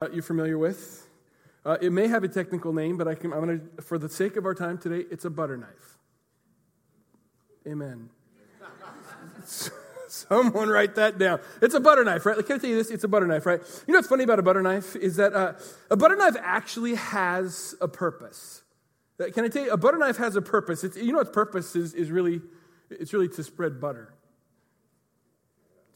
uh, you're familiar with. Uh, it may have a technical name, but I can, I'm going to, for the sake of our time today, it's a butter knife. Amen. Someone write that down. It's a butter knife, right? Can I tell you this? It's a butter knife, right? You know what's funny about a butter knife is that uh, a butter knife actually has a purpose. Uh, can I tell you, a butter knife has a purpose. It's, you know its purpose is, is really, it's really to spread butter.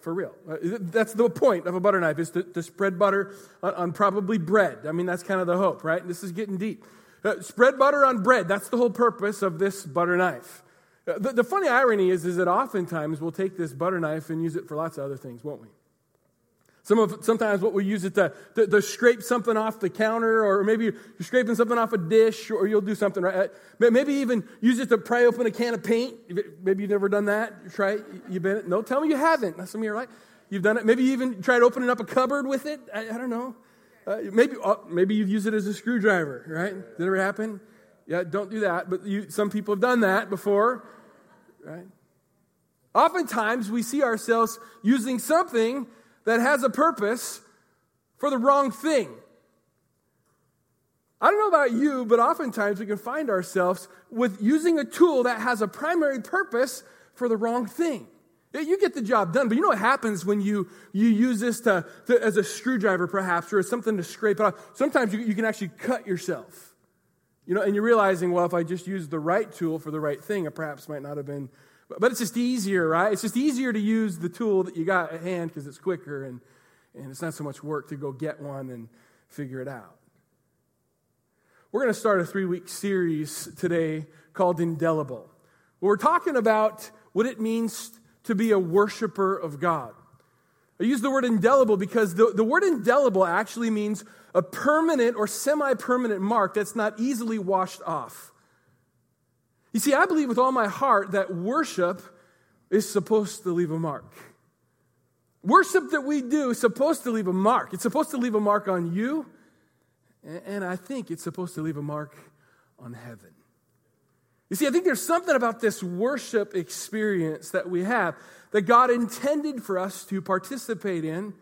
For real. Uh, that's the point of a butter knife, is to, to spread butter on, on, probably bread. I mean, that's kind of the hope, right? This is getting deep. Uh, spread butter on bread. That's the whole purpose of this butter knife. Uh, the, the funny irony is, is that oftentimes we'll take this butter knife and use it for lots of other things, won't we? Some of, sometimes what we use it to, to, to, scrape something off the counter, or maybe you're scraping something off a dish, or you'll do something, right? Maybe even use it to pry open a can of paint. Maybe you've never done that. Try it. You've been, no, tell me you haven't. Some of you are like, you've done it. Maybe you even tried opening up a cupboard with it. I, I don't know. Uh, maybe, uh, maybe you've used it as a screwdriver, right? Did it ever happen? Yeah, don't do that. But you, some people have done that before, right? Oftentimes we see ourselves using something that has a purpose for the wrong thing. I don't know about you, but oftentimes we can find ourselves with using a tool that has a primary purpose for the wrong thing. You get the job done, but you know what happens when you, you use this to, to as a screwdriver, perhaps, or as something to scrape it off? Sometimes you, you can actually cut yourself. You know, and you're realizing, well, if I just use the right tool for the right thing, it perhaps might not have been but it's just easier, right? It's just easier to use the tool that you got at hand because it's quicker and, and it's not so much work to go get one and figure it out. We're going to start a three week series today called Indelible. We're talking about what it means to be a worshiper of God. I use the word indelible because the, the word indelible actually means a permanent or semi permanent mark that's not easily washed off. You see, I believe with all my heart that worship is supposed to leave a mark. Worship that we do is supposed to leave a mark. It's supposed to leave a mark on you, and I think it's supposed to leave a mark on heaven. You see, I think there's something about this worship experience that we have that God intended for us to participate in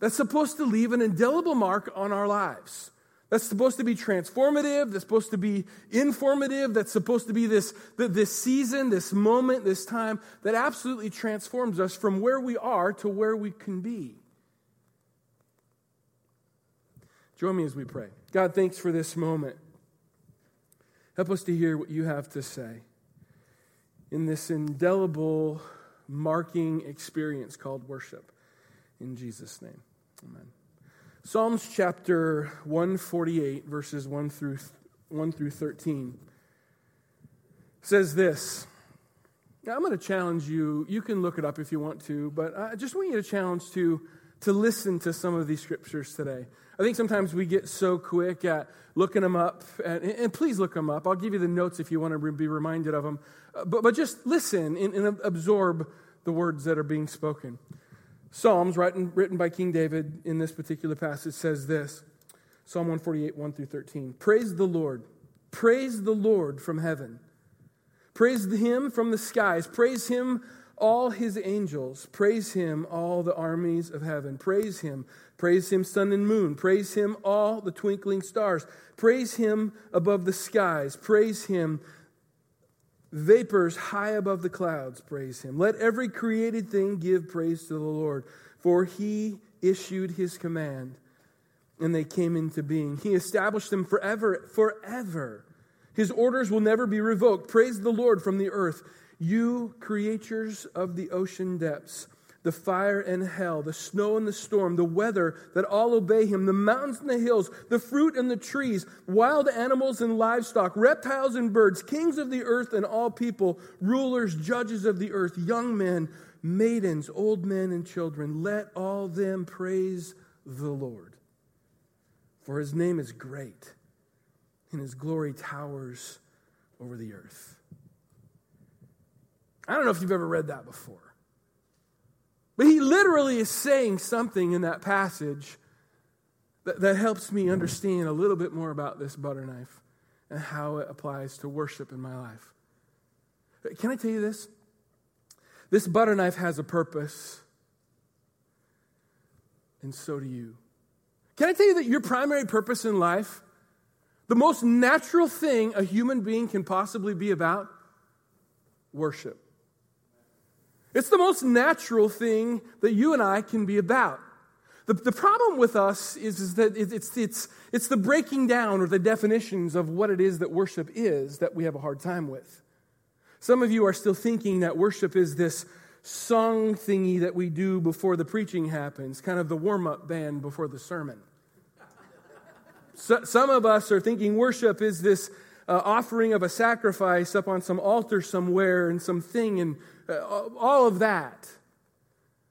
that's supposed to leave an indelible mark on our lives. That's supposed to be transformative. That's supposed to be informative. That's supposed to be this, this season, this moment, this time that absolutely transforms us from where we are to where we can be. Join me as we pray. God, thanks for this moment. Help us to hear what you have to say in this indelible marking experience called worship. In Jesus' name, amen. Psalms chapter 148, verses 1 through, 1 through 13, says this. Now, I'm going to challenge you. You can look it up if you want to, but I just want you to challenge to, to listen to some of these scriptures today. I think sometimes we get so quick at looking them up, and, and please look them up. I'll give you the notes if you want to be reminded of them. Uh, but, but just listen and, and absorb the words that are being spoken. Psalms, written, written by King David in this particular passage, says this Psalm 148, 1 through 13. Praise the Lord. Praise the Lord from heaven. Praise him from the skies. Praise him, all his angels. Praise him, all the armies of heaven. Praise him. Praise him, sun and moon. Praise him, all the twinkling stars. Praise him above the skies. Praise him, Vapors high above the clouds praise him. Let every created thing give praise to the Lord, for he issued his command and they came into being. He established them forever, forever. His orders will never be revoked. Praise the Lord from the earth, you creatures of the ocean depths the fire and hell, the snow and the storm, the weather that all obey him, the mountains and the hills, the fruit and the trees, wild animals and livestock, reptiles and birds, kings of the earth and all people, rulers, judges of the earth, young men, maidens, old men, and children. Let all them praise the Lord. For his name is great, and his glory towers over the earth. I don't know if you've ever read that before. But he literally is saying something in that passage that, that helps me understand a little bit more about this butter knife and how it applies to worship in my life. Can I tell you this? This butter knife has a purpose, and so do you. Can I tell you that your primary purpose in life, the most natural thing a human being can possibly be about? Worship. It's the most natural thing that you and I can be about. The, the problem with us is, is that it, it's, it's, it's the breaking down or the definitions of what it is that worship is that we have a hard time with. Some of you are still thinking that worship is this song thingy that we do before the preaching happens, kind of the warm up band before the sermon. So, some of us are thinking worship is this uh, offering of a sacrifice up on some altar somewhere and some thing and Uh, all of that.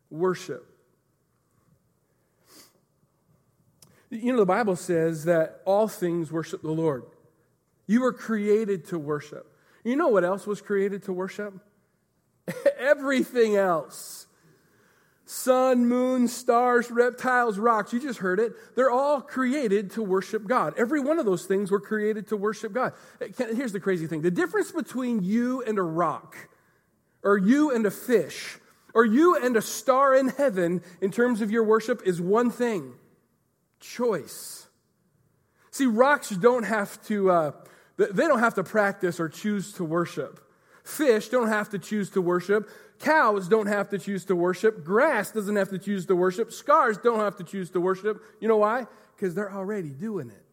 Worship. You know, the Bible says that all things worship the Lord. You were created to worship. You know what else was created to worship? Everything else. Sun, moon, stars, reptiles, rocks. You just heard it. They're all created to worship God. Every one of those things were created to worship God. Here's the crazy thing the difference between you and a rock, or you and a fish, or you and a star in heaven in terms of your worship is one thing choice. See, rocks don't have to, uh, they don't have to practice or choose to worship. Fish don't have to choose to worship. Cows don't have to choose to worship. Grass doesn't have to choose to worship. Scars don't have to choose to worship. You know why? Because they're already doing it.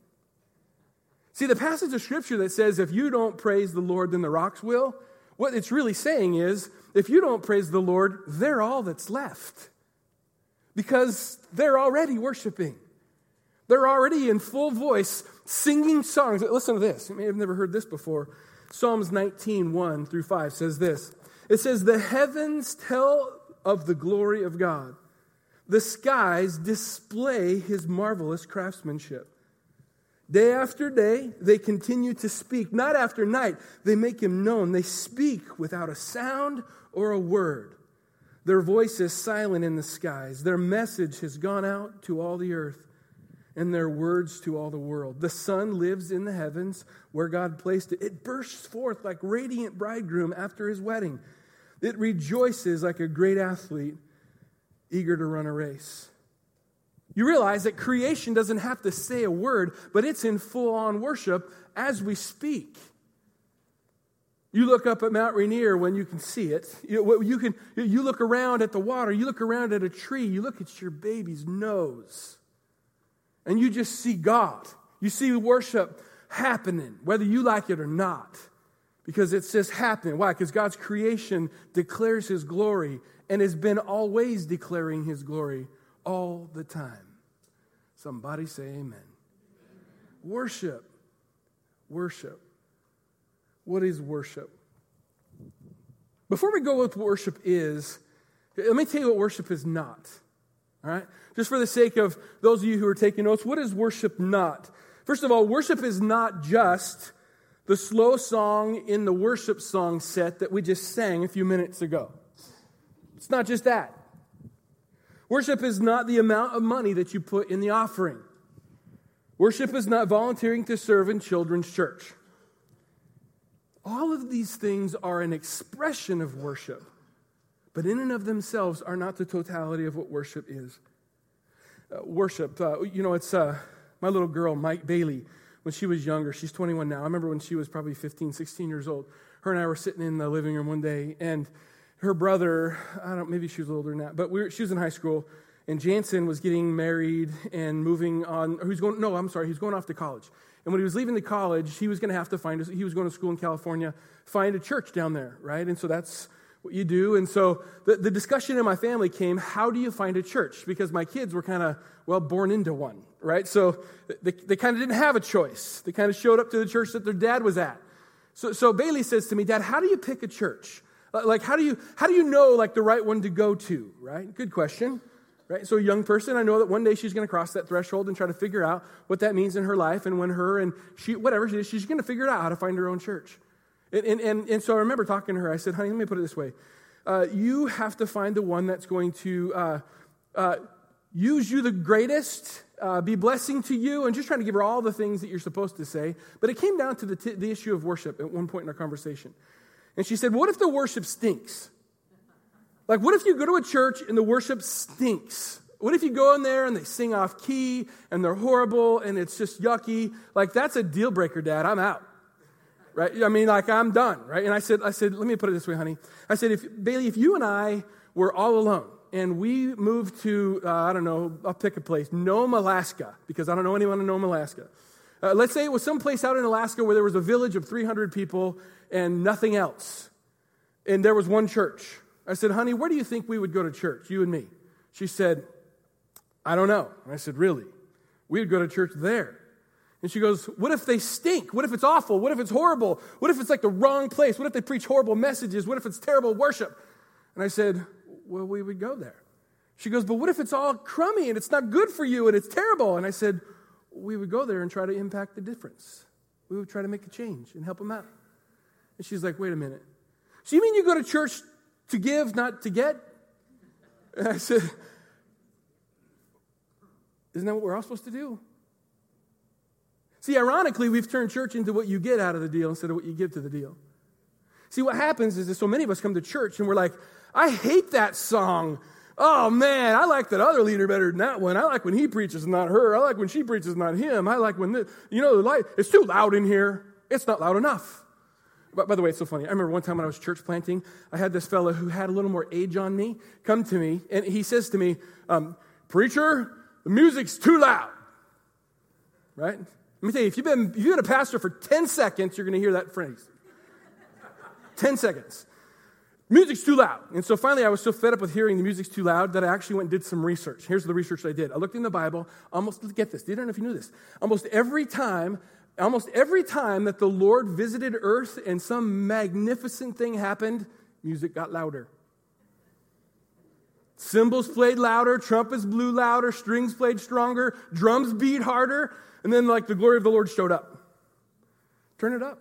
See, the passage of scripture that says, if you don't praise the Lord, then the rocks will, what it's really saying is, if you don't praise the Lord, they're all that's left. Because they're already worshiping. They're already in full voice singing songs. Listen to this. You may have never heard this before. Psalms 19, 1 through 5 says this. It says, The heavens tell of the glory of God. The skies display his marvelous craftsmanship. Day after day, they continue to speak. Night after night, they make him known. They speak without a sound or a word. Their voice is silent in the skies. Their message has gone out to all the earth and their words to all the world. The sun lives in the heavens where God placed it. It bursts forth like radiant bridegroom after his wedding. It rejoices like a great athlete eager to run a race. You realize that creation doesn't have to say a word, but it's in full on worship as we speak. You look up at Mount Rainier when you can see it. You, can, you look around at the water. You look around at a tree. You look at your baby's nose and you just see God. You see worship happening, whether you like it or not, because it's just happening. Why? Because God's creation declares His glory and has been always declaring His glory all the time. Somebody say amen. Worship. Worship. What is worship? Before we go with what worship is, let me tell you what worship is not. All right? Just for the sake of those of you who are taking notes, what is worship not? First of all, worship is not just the slow song in the worship song set that we just sang a few minutes ago. It's not just that. Worship is not the amount of money that you put in the offering. Worship is not volunteering to serve in children's church. All of these things are an expression of worship, but in and of themselves are not the totality of what worship is uh, worship. Uh, you know, it's uh, my little girl, Mike Bailey, when she was younger. She's 21 now. I remember when she was probably 15, 16 years old. Her and I were sitting in the living room one day, and her brother, I don't maybe she was older than that, but we were, she was in high school, and Jansen was getting married and moving on. Was going, no, I'm sorry, he was going off to college. And when he was leaving the college, he was going to have to find, a, he was going to school in California, find a church down there, right? And so that's what you do. And so the, the discussion in my family came how do you find a church? Because my kids were kind of, well, born into one, right? So they, they kind of didn't have a choice. They kind of showed up to the church that their dad was at. So, so Bailey says to me, Dad, how do you pick a church? Like, how do you, how do you know, like, the right one to go to, right? Good question. Right? So, a young person, I know that one day she's going to cross that threshold and try to figure out what that means in her life. And when her and she, whatever she is, she's going to figure it out how to find her own church. And, and, and, and, so I remember talking to her. I said, honey, let me put it this way. Uh, you have to find the one that's going to uh, uh, use you the greatest, uh, be blessing to you, and just trying to give her all the things that you're supposed to say. But it came down to the, t- the issue of worship at one point in our conversation. And she said, What if the worship stinks? Like, what if you go to a church and the worship stinks? What if you go in there and they sing off key and they're horrible and it's just yucky? Like, that's a deal breaker, Dad. I'm out. Right? I mean, like, I'm done, right? And I said, I said, let me put it this way, honey. I said, if Bailey, if you and I were all alone and we moved to, uh, I don't know, I'll pick a place, Nome, Alaska, because I don't know anyone in Nome, Alaska. Uh, let's say it was someplace out in Alaska where there was a village of 300 people and nothing else. And there was one church. I said, honey, where do you think we would go to church, you and me? She said, I don't know. And I said, Really? We would go to church there. And she goes, What if they stink? What if it's awful? What if it's horrible? What if it's like the wrong place? What if they preach horrible messages? What if it's terrible worship? And I said, Well, we would go there. She goes, But what if it's all crummy and it's not good for you and it's terrible? And I said, We would go there and try to impact the difference. We would try to make a change and help them out. And she's like, Wait a minute. So you mean you go to church to give, not to get? And I said, isn't that what we're all supposed to do? See, ironically, we've turned church into what you get out of the deal instead of what you give to the deal. See, what happens is that so many of us come to church and we're like, I hate that song. Oh man, I like that other leader better than that one. I like when he preaches, not her. I like when she preaches, not him. I like when, the, you know, the light, it's too loud in here. It's not loud enough. But by the way, it's so funny. I remember one time when I was church planting, I had this fellow who had a little more age on me come to me, and he says to me, um, Preacher, the music's too loud. Right? Let me tell you, if you've been, if you've been a pastor for 10 seconds, you're going to hear that phrase. 10 seconds. Music's too loud. And so finally, I was so fed up with hearing the music's too loud that I actually went and did some research. Here's the research I did. I looked in the Bible, almost, get this, I don't know if you knew this. Almost every time, almost every time that the Lord visited earth and some magnificent thing happened, music got louder. Cymbals played louder, trumpets blew louder, strings played stronger, drums beat harder, and then, like, the glory of the Lord showed up. Turn it up.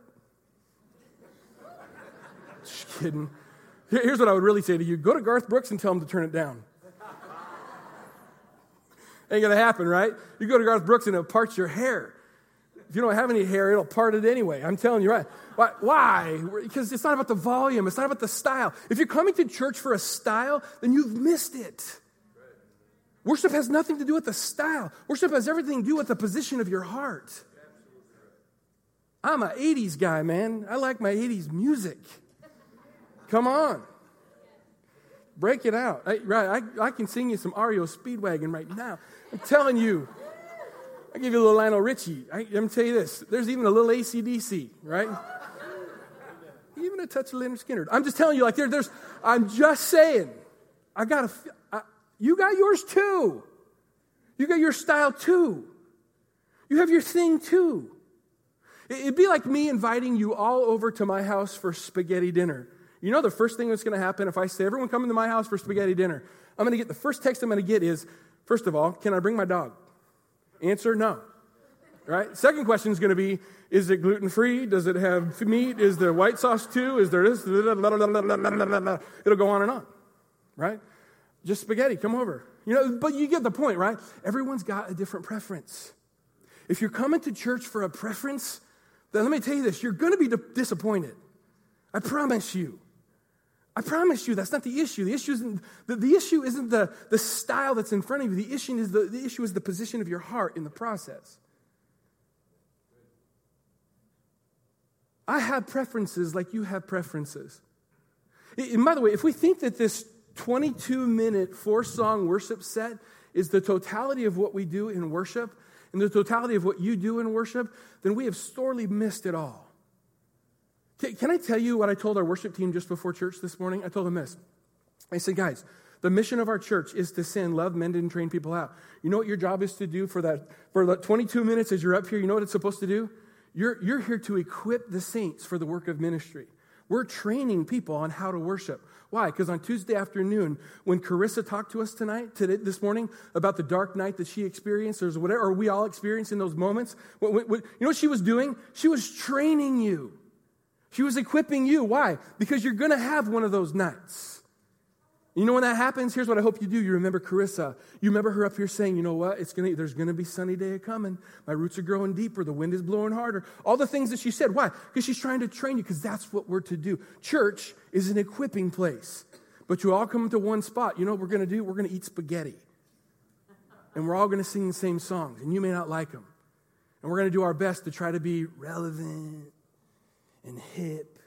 Just kidding. Here's what I would really say to you go to Garth Brooks and tell him to turn it down. Ain't gonna happen, right? You go to Garth Brooks and it parts your hair. If you don't have any hair, it'll part it anyway. I'm telling you, right? Why? Because it's not about the volume, it's not about the style. If you're coming to church for a style, then you've missed it. Worship has nothing to do with the style, worship has everything to do with the position of your heart. I'm an 80s guy, man. I like my 80s music. Come on. Break it out. I, right, I, I can sing you some REO Speedwagon right now. I'm telling you. I give you a little Lionel Richie. I, let me tell you this. There's even a little ACDC, right? even a touch of Lynyrd Skynyrd. I'm just telling you, like there, there's. I'm just saying. I got a. You got yours too. You got your style too. You have your thing too. It'd be like me inviting you all over to my house for spaghetti dinner. You know the first thing that's going to happen if I say, everyone come into my house for spaghetti dinner? I'm going to get the first text I'm going to get is, first of all, can I bring my dog? Answer no. Right? Second question is going to be is it gluten free? Does it have meat? Is there white sauce too? Is there this? It'll go on and on. Right? Just spaghetti, come over. You know, but you get the point, right? Everyone's got a different preference. If you're coming to church for a preference, then let me tell you this you're going to be disappointed. I promise you. I promise you that's not the issue. The issue isn't the, the issue isn't the, the style that's in front of you. The issue is the, the issue is the position of your heart in the process. I have preferences like you have preferences. And by the way, if we think that this 22 minute, four song worship set is the totality of what we do in worship and the totality of what you do in worship, then we have sorely missed it all. Can I tell you what I told our worship team just before church this morning? I told them this. I said, guys, the mission of our church is to send, love, mend, and train people out. You know what your job is to do for that for the 22 minutes as you're up here? You know what it's supposed to do? You're, you're here to equip the saints for the work of ministry. We're training people on how to worship. Why? Because on Tuesday afternoon, when Carissa talked to us tonight, today, this morning, about the dark night that she experienced, or whatever, or we all experience in those moments, what, what, you know what she was doing? She was training you. She was equipping you. Why? Because you're going to have one of those nights. You know when that happens? Here's what I hope you do. You remember Carissa. You remember her up here saying, you know what? It's gonna, there's going to be sunny day coming. My roots are growing deeper. The wind is blowing harder. All the things that she said. Why? Because she's trying to train you, because that's what we're to do. Church is an equipping place. But you all come to one spot. You know what we're going to do? We're going to eat spaghetti. and we're all going to sing the same songs, and you may not like them. And we're going to do our best to try to be relevant and hip.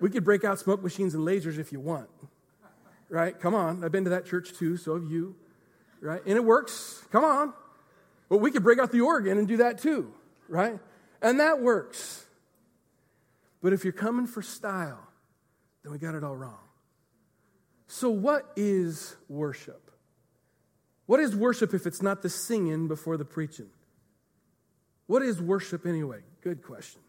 We could break out smoke machines and lasers if you want, right? Come on. I've been to that church too, so have you, right? And it works. Come on. But we could break out the organ and do that too, right? And that works. But if you're coming for style, then we got it all wrong. So, what is worship? What is worship if it's not the singing before the preaching? What is worship anyway? Good question.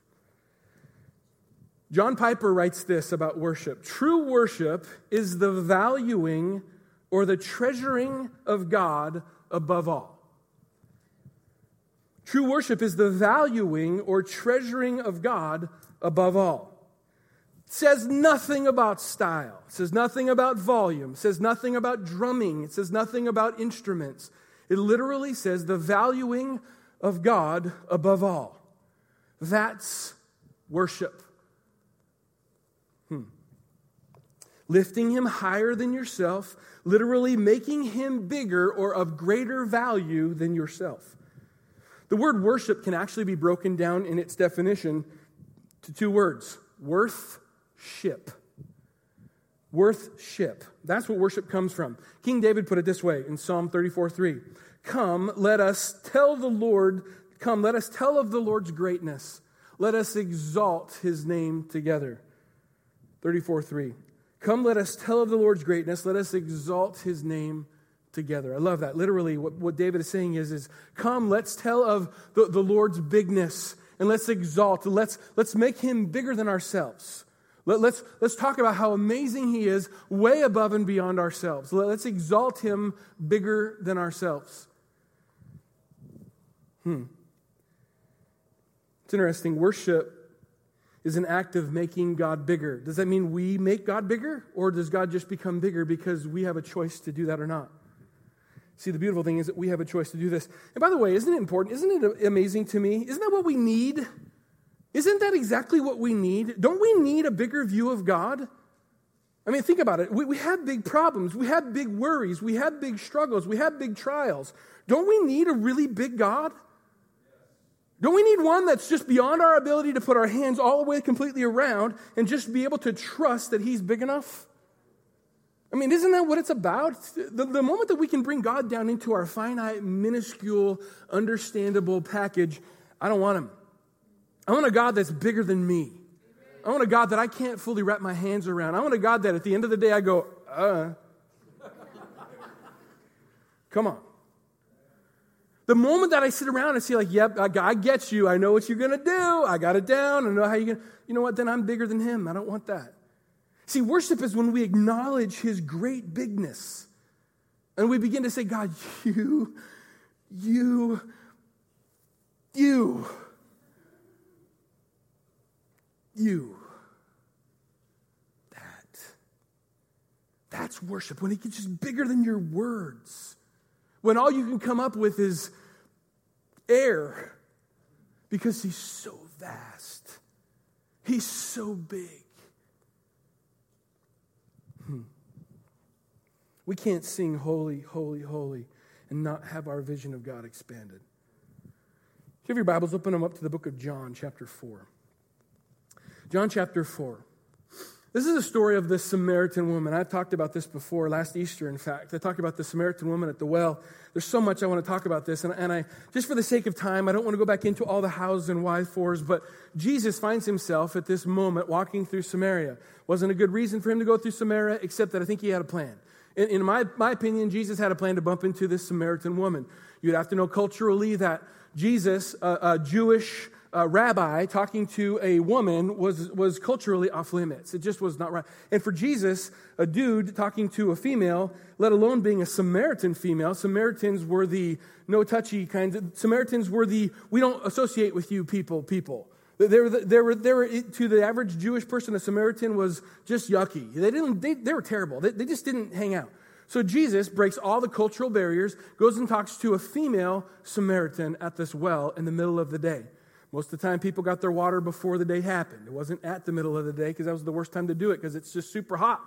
John Piper writes this about worship True worship is the valuing or the treasuring of God above all. True worship is the valuing or treasuring of God above all. It says nothing about style. It says nothing about volume. It says nothing about drumming. It says nothing about instruments. It literally says the valuing of God above all. That's worship. Hmm. Lifting him higher than yourself, literally making him bigger or of greater value than yourself. The word worship can actually be broken down in its definition to two words worth ship. Worth ship. That's what worship comes from. King David put it this way in Psalm 34 3. Come, let us tell the Lord, come, let us tell of the Lord's greatness. Let us exalt his name together. 34 3. Come, let us tell of the Lord's greatness. Let us exalt his name together. I love that. Literally, what, what David is saying is, is come, let's tell of the, the Lord's bigness and let's exalt, let's, let's make him bigger than ourselves. Let, let's, let's talk about how amazing he is, way above and beyond ourselves. Let, let's exalt him bigger than ourselves. Hmm. It's interesting. Worship is an act of making God bigger. Does that mean we make God bigger? Or does God just become bigger because we have a choice to do that or not? See, the beautiful thing is that we have a choice to do this. And by the way, isn't it important? Isn't it amazing to me? Isn't that what we need? Isn't that exactly what we need? Don't we need a bigger view of God? I mean, think about it. We, we have big problems. We have big worries. We have big struggles. We have big trials. Don't we need a really big God? Don't we need one that's just beyond our ability to put our hands all the way completely around and just be able to trust that He's big enough? I mean, isn't that what it's about? The, the moment that we can bring God down into our finite, minuscule, understandable package, I don't want Him. I want a God that's bigger than me. I want a God that I can't fully wrap my hands around. I want a God that at the end of the day I go, uh. Come on. The moment that I sit around and see, like, yep, I, I get you. I know what you're going to do. I got it down. I know how you're going to, you know what? Then I'm bigger than him. I don't want that. See, worship is when we acknowledge his great bigness. And we begin to say, God, you, you, you, you. That. That's worship. When it gets just bigger than your words. When all you can come up with is air. Because he's so vast. He's so big. Hmm. We can't sing holy, holy, holy and not have our vision of God expanded. If you have your Bibles, open them up to the book of John, chapter 4. John chapter 4. This is a story of the Samaritan woman. I've talked about this before, last Easter, in fact. I talked about the Samaritan woman at the well. There's so much I want to talk about this, and, and I, just for the sake of time, I don't want to go back into all the hows and why fors, but Jesus finds himself at this moment walking through Samaria. Wasn't a good reason for him to go through Samaria, except that I think he had a plan. In, in my, my opinion, Jesus had a plan to bump into this Samaritan woman. You'd have to know culturally that Jesus, a, a Jewish uh, rabbi talking to a woman was, was culturally off limits. It just was not right. And for Jesus, a dude talking to a female, let alone being a Samaritan female, Samaritans were the no touchy kinds. Of, Samaritans were the we don't associate with you people people. They were, they were, they were, to the average Jewish person, a Samaritan was just yucky. They, didn't, they, they were terrible. They, they just didn't hang out. So Jesus breaks all the cultural barriers, goes and talks to a female Samaritan at this well in the middle of the day. Most of the time, people got their water before the day happened. It wasn't at the middle of the day because that was the worst time to do it because it's just super hot.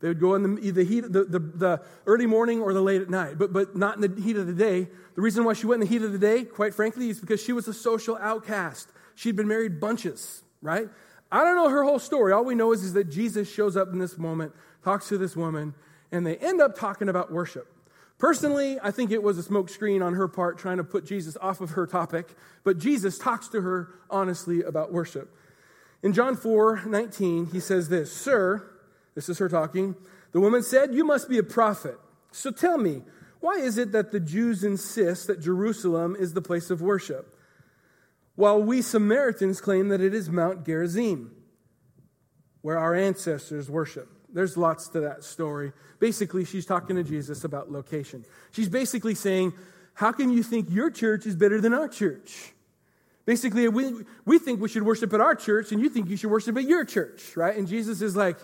They would go in the, the heat, the, the, the, early morning or the late at night, but, but not in the heat of the day. The reason why she went in the heat of the day, quite frankly, is because she was a social outcast. She'd been married bunches, right? I don't know her whole story. All we know is, is that Jesus shows up in this moment, talks to this woman, and they end up talking about worship. Personally, I think it was a smokescreen on her part trying to put Jesus off of her topic, but Jesus talks to her honestly about worship. In John 4 19, he says this Sir, this is her talking. The woman said, You must be a prophet. So tell me, why is it that the Jews insist that Jerusalem is the place of worship, while we Samaritans claim that it is Mount Gerizim, where our ancestors worship? There's lots to that story. Basically, she's talking to Jesus about location. She's basically saying, How can you think your church is better than our church? Basically, we, we think we should worship at our church, and you think you should worship at your church, right? And Jesus is like,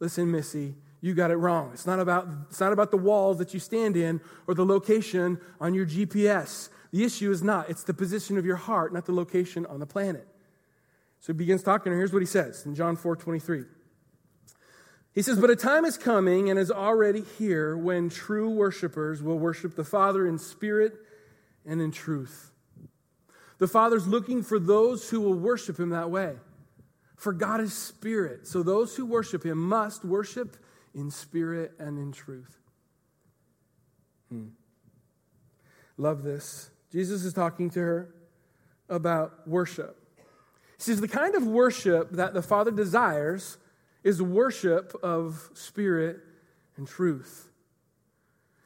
Listen, Missy, you got it wrong. It's not about, it's not about the walls that you stand in or the location on your GPS. The issue is not, it's the position of your heart, not the location on the planet. So he begins talking, and here's what he says in John 4 23. He says, But a time is coming and is already here when true worshipers will worship the Father in spirit and in truth. The Father's looking for those who will worship him that way. For God is spirit. So those who worship him must worship in spirit and in truth. Hmm. Love this. Jesus is talking to her about worship. He says, The kind of worship that the Father desires is worship of spirit and truth.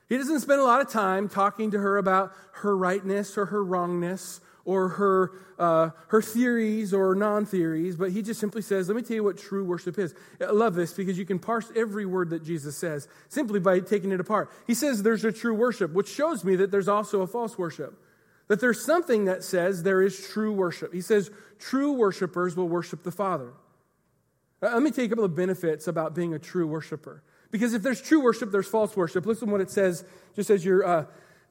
He doesn't spend a lot of time talking to her about her rightness or her wrongness or her, uh, her theories or non theories, but he just simply says, Let me tell you what true worship is. I love this because you can parse every word that Jesus says simply by taking it apart. He says there's a true worship, which shows me that there's also a false worship. That there's something that says there is true worship. He says true worshipers will worship the Father. Uh, let me you a couple of benefits about being a true worshiper. Because if there's true worship, there's false worship. Listen to what it says, just as you're uh,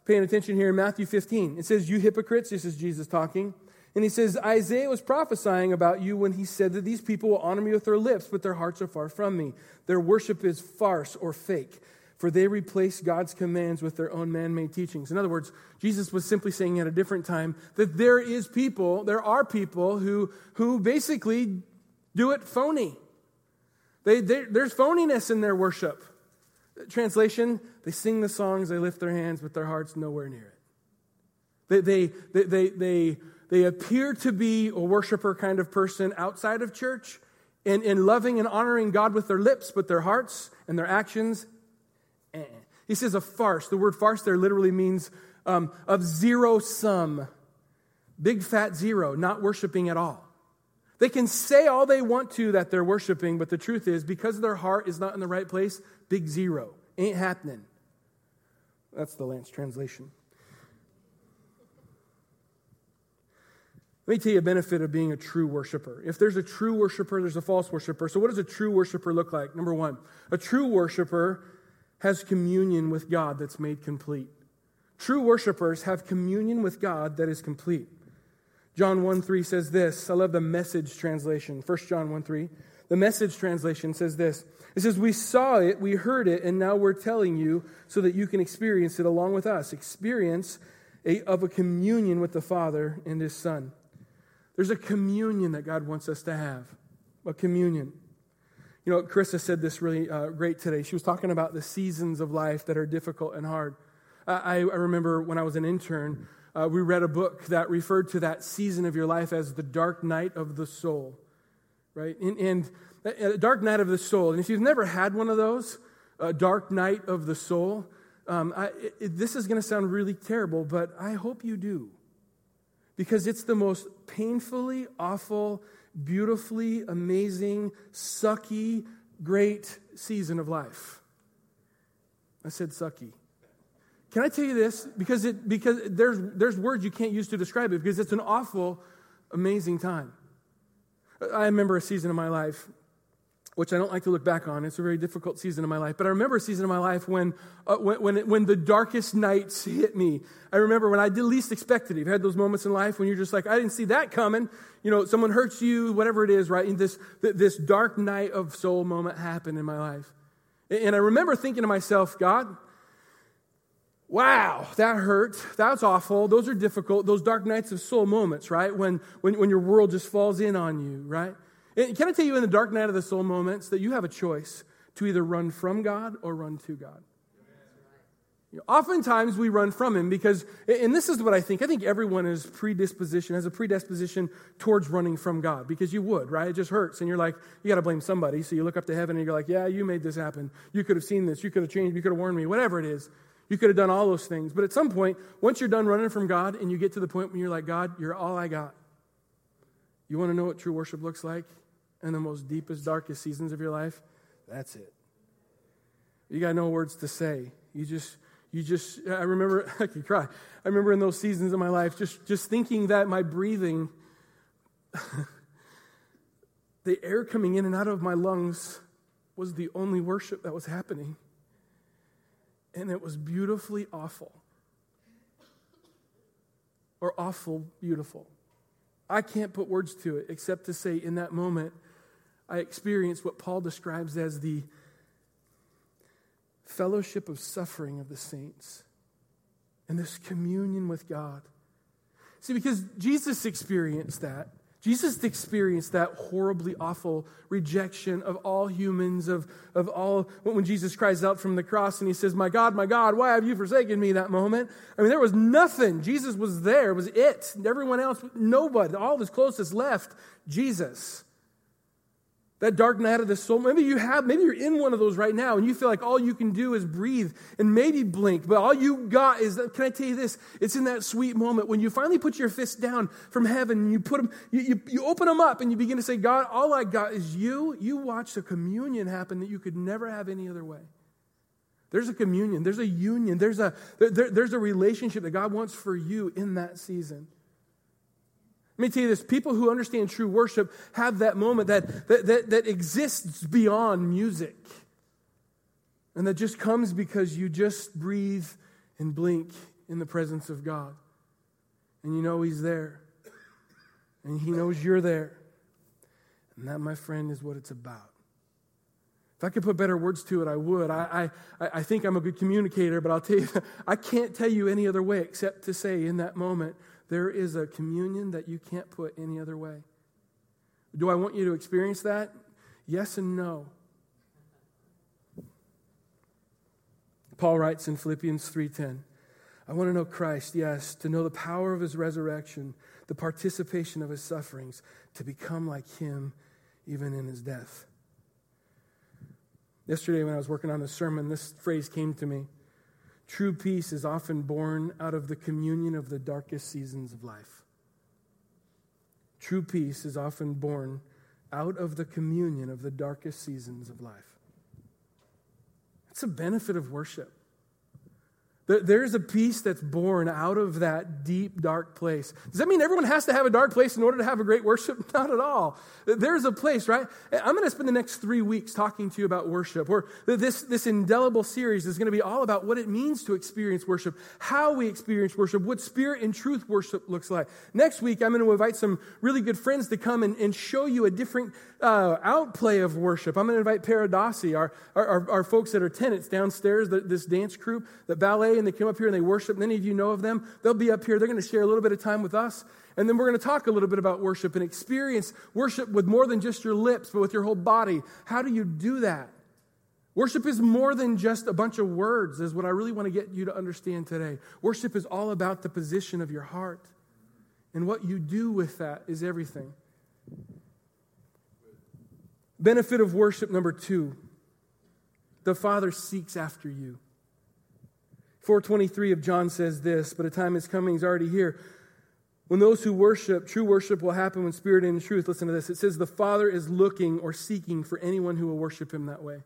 paying attention here in Matthew 15. It says, You hypocrites, this is Jesus talking. And he says, Isaiah was prophesying about you when he said that these people will honor me with their lips, but their hearts are far from me. Their worship is farce or fake, for they replace God's commands with their own man made teachings. In other words, Jesus was simply saying at a different time that there is people, there are people who, who basically do it phony. They, there's phoniness in their worship. Translation, they sing the songs, they lift their hands, but their heart's nowhere near it. They, they, they, they, they, they appear to be a worshiper kind of person outside of church and, and loving and honoring God with their lips, but their hearts and their actions, eh. He says a farce. The word farce there literally means um, of zero sum. Big fat zero, not worshiping at all. They can say all they want to that they're worshiping, but the truth is, because their heart is not in the right place, big zero. Ain't happening. That's the Lance translation. Let me tell you a benefit of being a true worshiper. If there's a true worshiper, there's a false worshiper. So, what does a true worshiper look like? Number one, a true worshiper has communion with God that's made complete. True worshipers have communion with God that is complete. John 1 3 says this. I love the message translation. 1 John 1 3. The message translation says this it says, We saw it, we heard it, and now we're telling you so that you can experience it along with us. Experience a, of a communion with the Father and His Son. There's a communion that God wants us to have. A communion. You know, Krista said this really uh, great today. She was talking about the seasons of life that are difficult and hard. I, I remember when I was an intern, uh, we read a book that referred to that season of your life as the dark night of the soul, right? And, and a dark night of the soul. And if you've never had one of those, a dark night of the soul, um, I, it, this is going to sound really terrible, but I hope you do. Because it's the most painfully awful, beautifully amazing, sucky, great season of life. I said sucky. Can I tell you this? Because, it, because there's, there's words you can't use to describe it because it's an awful, amazing time. I remember a season of my life which I don't like to look back on. It's a very difficult season of my life. But I remember a season of my life when, uh, when, when, when, the darkest nights hit me. I remember when I did least expected it. You've had those moments in life when you're just like, I didn't see that coming. You know, someone hurts you, whatever it is, right? And this, this dark night of soul moment happened in my life. And I remember thinking to myself, God, wow, that hurt. That's awful. Those are difficult. Those dark nights of soul moments, right? When, when, when your world just falls in on you, right? And can I tell you in the dark night of the soul moments that you have a choice to either run from God or run to God? Oftentimes we run from him because, and this is what I think, I think everyone is predisposition, has a predisposition towards running from God because you would, right? It just hurts. And you're like, you got to blame somebody. So you look up to heaven and you're like, yeah, you made this happen. You could have seen this. You could have changed. You could have warned me, whatever it is. You could have done all those things. But at some point, once you're done running from God and you get to the point when you're like, God, you're all I got. You want to know what true worship looks like in the most deepest, darkest seasons of your life? That's it. You got no words to say. You just you just, I remember, I could cry. I remember in those seasons of my life just, just thinking that my breathing, the air coming in and out of my lungs was the only worship that was happening. And it was beautifully awful. Or awful beautiful. I can't put words to it except to say in that moment, I experienced what Paul describes as the fellowship of suffering of the saints and this communion with God. See, because Jesus experienced that. Jesus experienced that horribly awful rejection of all humans, of, of all, when Jesus cries out from the cross and he says, My God, my God, why have you forsaken me that moment? I mean, there was nothing. Jesus was there, it was it. Everyone else, nobody, all of his closest left Jesus. That dark night of the soul. Maybe you have, maybe you're in one of those right now and you feel like all you can do is breathe and maybe blink, but all you got is, can I tell you this? It's in that sweet moment when you finally put your fist down from heaven and you put them, you, you, you open them up and you begin to say, God, all I got is you. You watch the communion happen that you could never have any other way. There's a communion, there's a union, there's a, there, there's a relationship that God wants for you in that season. Let me tell you this people who understand true worship have that moment that, that, that, that exists beyond music. And that just comes because you just breathe and blink in the presence of God. And you know He's there. And He knows you're there. And that, my friend, is what it's about. If I could put better words to it, I would. I, I, I think I'm a good communicator, but I'll tell you, I can't tell you any other way except to say in that moment, there is a communion that you can't put any other way. Do I want you to experience that? Yes and no. Paul writes in Philippians 3:10, I want to know Christ, yes, to know the power of his resurrection, the participation of his sufferings, to become like him even in his death. Yesterday when I was working on the sermon, this phrase came to me. True peace is often born out of the communion of the darkest seasons of life. True peace is often born out of the communion of the darkest seasons of life. It's a benefit of worship. There's a peace that's born out of that deep, dark place. Does that mean everyone has to have a dark place in order to have a great worship? Not at all. There's a place, right? I'm going to spend the next three weeks talking to you about worship. Or this, this indelible series is going to be all about what it means to experience worship, how we experience worship, what spirit and truth worship looks like. Next week, I'm going to invite some really good friends to come and, and show you a different uh, outplay of worship. I'm going to invite Paradasi, our, our, our, folks that are tenants downstairs, this dance group, the ballet, and they come up here and they worship. Many of you know of them. They'll be up here. They're going to share a little bit of time with us. And then we're going to talk a little bit about worship and experience worship with more than just your lips, but with your whole body. How do you do that? Worship is more than just a bunch of words, is what I really want to get you to understand today. Worship is all about the position of your heart. And what you do with that is everything. Benefit of worship number two the Father seeks after you. 423 of John says this, but a time is coming, he's already here. When those who worship, true worship will happen when spirit and truth. Listen to this. It says the Father is looking or seeking for anyone who will worship him that way.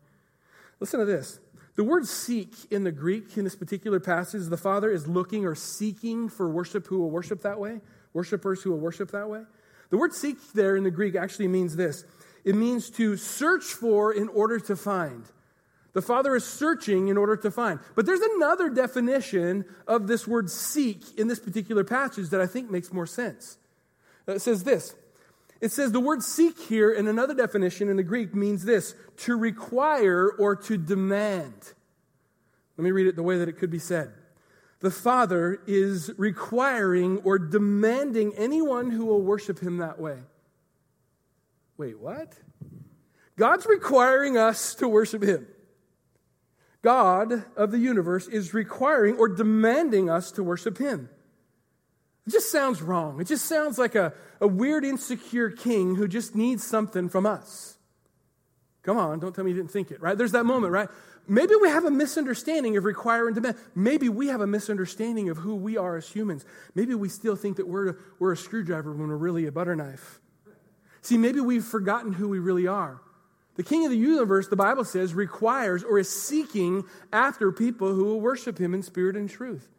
Listen to this. The word seek in the Greek in this particular passage, the Father is looking or seeking for worship who will worship that way, worshipers who will worship that way. The word seek there in the Greek actually means this it means to search for in order to find. The Father is searching in order to find. But there's another definition of this word seek in this particular passage that I think makes more sense. It says this It says the word seek here in another definition in the Greek means this to require or to demand. Let me read it the way that it could be said. The Father is requiring or demanding anyone who will worship him that way. Wait, what? God's requiring us to worship him. God of the universe is requiring or demanding us to worship him. It just sounds wrong. It just sounds like a, a weird, insecure king who just needs something from us. Come on, don't tell me you didn't think it, right? There's that moment, right? Maybe we have a misunderstanding of require and demand. Maybe we have a misunderstanding of who we are as humans. Maybe we still think that we're, we're a screwdriver when we're really a butter knife. See, maybe we've forgotten who we really are. The king of the universe, the Bible says, requires or is seeking after people who will worship him in spirit and truth.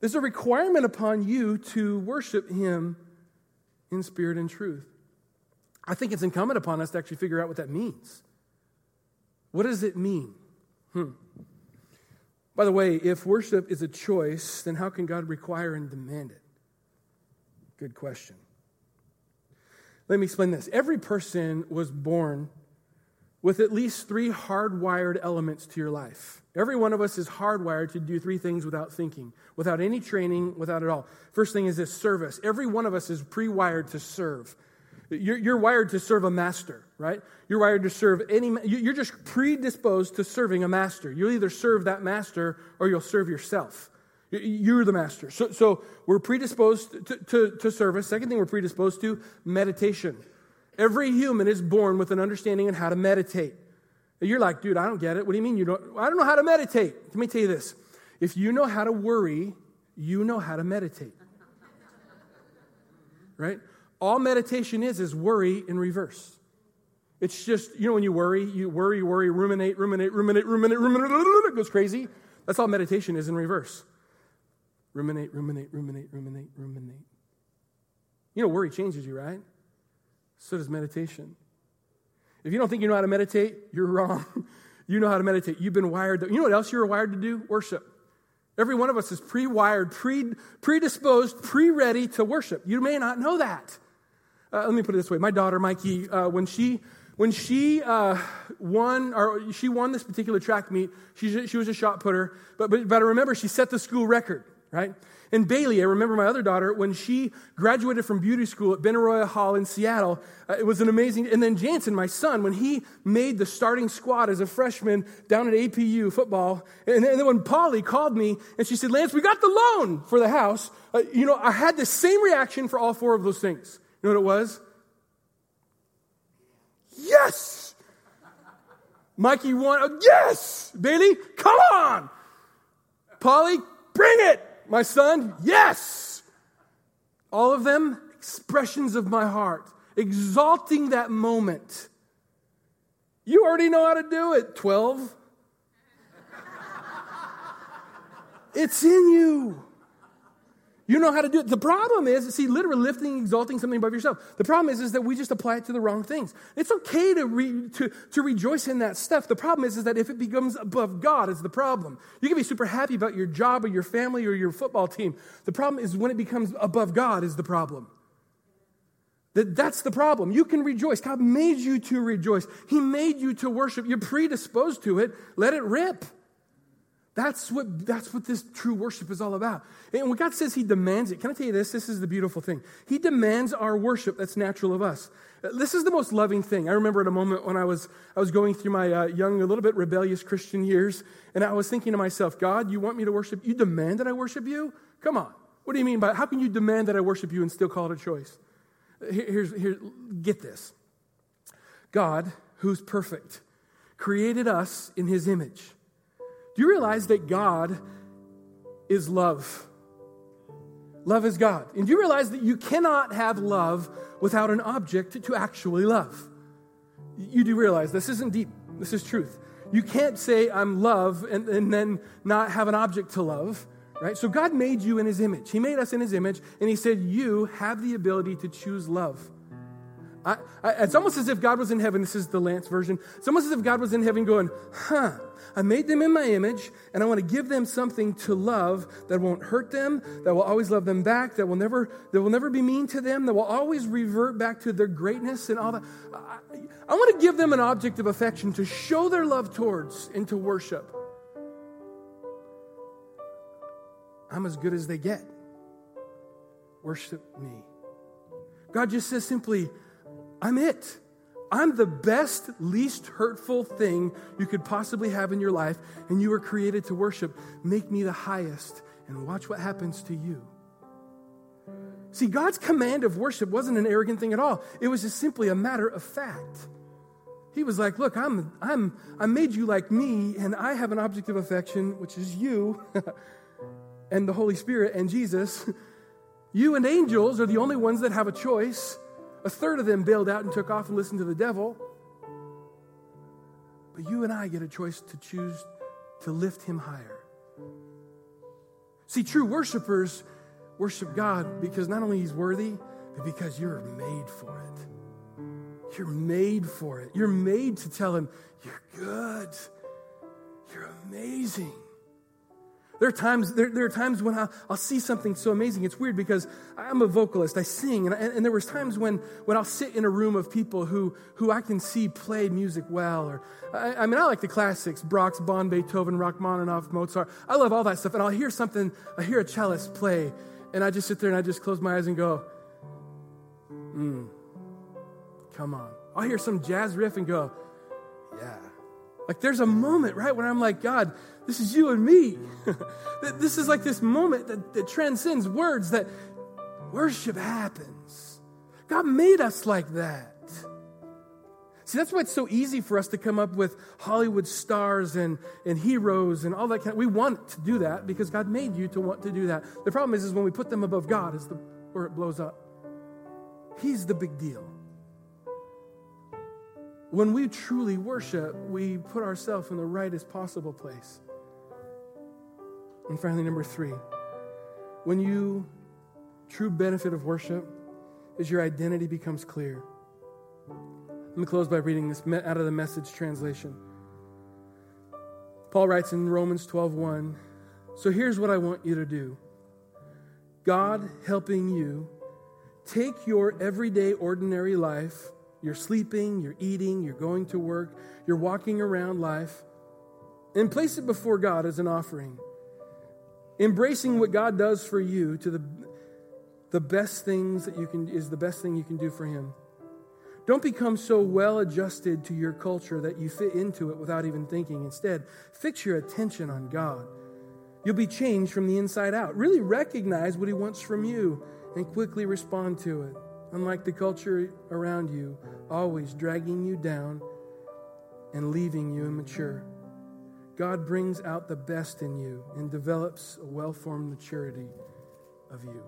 There's a requirement upon you to worship him in spirit and truth. I think it's incumbent upon us to actually figure out what that means. What does it mean? Hmm. By the way, if worship is a choice, then how can God require and demand it? Good question. Let me explain this. Every person was born with at least three hardwired elements to your life. Every one of us is hardwired to do three things without thinking, without any training, without it all. First thing is this service. Every one of us is pre wired to serve. You're, you're, wired to serve a master, right? You're wired to serve any, you're just predisposed to serving a master. You'll either serve that master or you'll serve yourself. You're the master. So, so we're predisposed to, to, to service. Second thing we're predisposed to, meditation. Every human is born with an understanding on how to meditate. You're like, dude, I don't get it. What do you mean you don't? I don't know how to meditate. Let me tell you this. If you know how to worry, you know how to meditate. Right? All meditation is is worry in reverse. It's just, you know, when you worry, you worry, worry, ruminate, ruminate, ruminate, ruminate, ruminate, it goes crazy. That's all meditation is in reverse. Ruminate, ruminate, ruminate, ruminate, ruminate. You know, worry changes you, right? So does meditation. If you don't think you know how to meditate, you're wrong. you know how to meditate. You've been wired. To, you know what else you're wired to do? Worship. Every one of us is pre wired, pre, predisposed, pre ready to worship. You may not know that. Uh, let me put it this way my daughter, Mikey, uh, when she when she uh, won or she won this particular track meet she, she was a shot putter but, but, but i remember she set the school record right and Bailey, I remember my other daughter, when she graduated from beauty school at Benaroya Hall in Seattle, uh, it was an amazing. And then Jansen, my son, when he made the starting squad as a freshman down at APU football, and, and then when Polly called me and she said, Lance, we got the loan for the house, uh, you know, I had the same reaction for all four of those things. You know what it was? Yes! Mikey won. Oh, yes! Bailey, come on! Polly, bring it! My son, yes. All of them, expressions of my heart, exalting that moment. You already know how to do it, 12. it's in you. You know how to do it. The problem is, see, literally lifting, exalting something above yourself. The problem is, is that we just apply it to the wrong things. It's okay to, re, to, to rejoice in that stuff. The problem is, is that if it becomes above God, is the problem. You can be super happy about your job or your family or your football team. The problem is when it becomes above God is the problem. That, that's the problem. You can rejoice. God made you to rejoice. He made you to worship. You're predisposed to it. Let it rip. That's what, that's what this true worship is all about. And when God says He demands it, can I tell you this? This is the beautiful thing. He demands our worship that's natural of us. This is the most loving thing. I remember at a moment when I was, I was going through my uh, young, a little bit rebellious Christian years, and I was thinking to myself, God, you want me to worship? You demand that I worship you? Come on. What do you mean by how can you demand that I worship you and still call it a choice? here's, here, get this. God, who's perfect, created us in His image. Do you realize that God is love? Love is God. And do you realize that you cannot have love without an object to actually love? You do realize this isn't deep, this is truth. You can't say, I'm love, and, and then not have an object to love, right? So God made you in His image. He made us in His image, and He said, You have the ability to choose love. I, I, it's almost as if God was in heaven. This is the Lance version. It's almost as if God was in heaven going, huh, I made them in my image, and I want to give them something to love that won't hurt them, that will always love them back, that will never, that will never be mean to them, that will always revert back to their greatness and all that. I, I want to give them an object of affection to show their love towards and to worship. I'm as good as they get. Worship me. God just says simply, I'm it. I'm the best, least hurtful thing you could possibly have in your life, and you were created to worship. Make me the highest, and watch what happens to you. See, God's command of worship wasn't an arrogant thing at all. It was just simply a matter of fact. He was like, Look, I'm, I'm, I made you like me, and I have an object of affection, which is you, and the Holy Spirit, and Jesus. You and angels are the only ones that have a choice. A third of them bailed out and took off and listened to the devil. But you and I get a choice to choose to lift him higher. See, true worshipers worship God because not only he's worthy, but because you're made for it. You're made for it. You're made to tell him, You're good. You're amazing. There are times, there, there are times when I'll, I'll, see something so amazing. It's weird because I'm a vocalist. I sing. And, and, and, there was times when, when I'll sit in a room of people who, who I can see play music well. Or I, I mean, I like the classics, Brahms, Bonn, Beethoven, Rachmaninoff, Mozart. I love all that stuff. And I'll hear something, I hear a cellist play. And I just sit there and I just close my eyes and go, hmm, come on. I'll hear some jazz riff and go, yeah. Like there's a moment, right, when I'm like, God, this is you and me. That this is like this moment that, that transcends words, that worship happens. God made us like that. See, that's why it's so easy for us to come up with Hollywood stars and, and heroes and all that kind of, we want to do that because God made you to want to do that. The problem is, is when we put them above God is the, where it blows up. He's the big deal. When we truly worship, we put ourselves in the rightest possible place. And finally, number three, when you true benefit of worship is your identity becomes clear. Let me close by reading this out of the message translation. Paul writes in Romans 12:1, "So here's what I want you to do. God helping you take your everyday ordinary life, you're sleeping, you're eating, you're going to work, you're walking around life, and place it before God as an offering embracing what God does for you to the, the best things that you can is the best thing you can do for him. Don't become so well adjusted to your culture that you fit into it without even thinking. Instead, fix your attention on God. You'll be changed from the inside out. Really recognize what he wants from you and quickly respond to it. Unlike the culture around you, always dragging you down and leaving you immature. God brings out the best in you and develops a well formed maturity of you.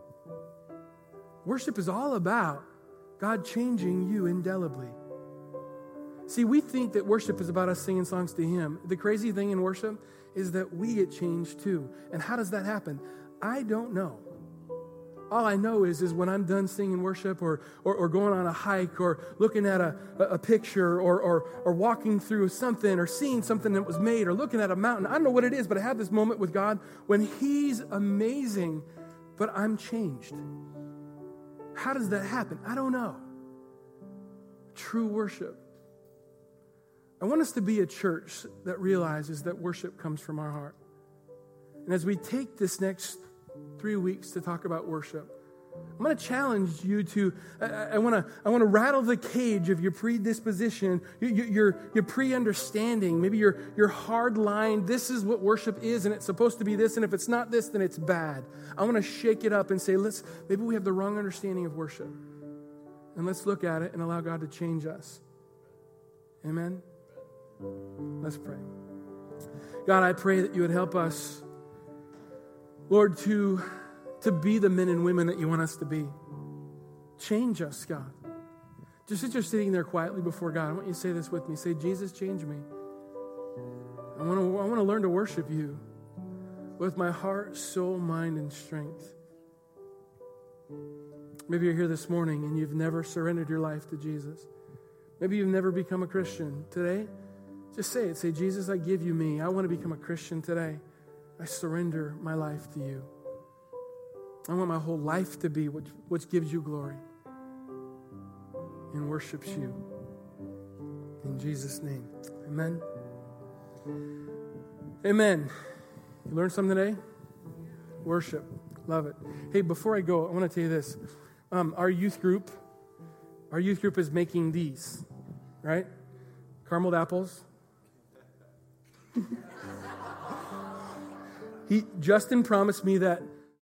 Worship is all about God changing you indelibly. See, we think that worship is about us singing songs to Him. The crazy thing in worship is that we get changed too. And how does that happen? I don't know all I know is, is when I'm done singing worship or, or, or going on a hike or looking at a, a picture or, or, or walking through something or seeing something that was made or looking at a mountain. I don't know what it is, but I have this moment with God when He's amazing, but I'm changed. How does that happen? I don't know. True worship. I want us to be a church that realizes that worship comes from our heart. And as we take this next three weeks to talk about worship. I'm going to challenge you to, I, I want to I wanna rattle the cage of your predisposition, your, your, your pre understanding, maybe your, your hard line. This is what worship is, and it's supposed to be this, and if it's not this, then it's bad. I want to shake it up and say, let's, maybe we have the wrong understanding of worship. And let's look at it and allow God to change us. Amen? Let's pray. God, I pray that you would help us Lord, to, to be the men and women that you want us to be. Change us, God. Just as you're sitting there quietly before God, I want you to say this with me. Say, Jesus, change me. I want to, I want to learn to worship you with my heart, soul, mind, and strength. Maybe you're here this morning and you've never surrendered your life to Jesus. Maybe you've never become a Christian. Today, just say it. Say, Jesus, I give you me. I want to become a Christian today. I surrender my life to you. I want my whole life to be what gives you glory and worships you. In Jesus' name. Amen. Amen. You learned something today? Worship. Love it. Hey, before I go, I want to tell you this. Um, our youth group, our youth group is making these, right? Carameled apples. he Justin promised me that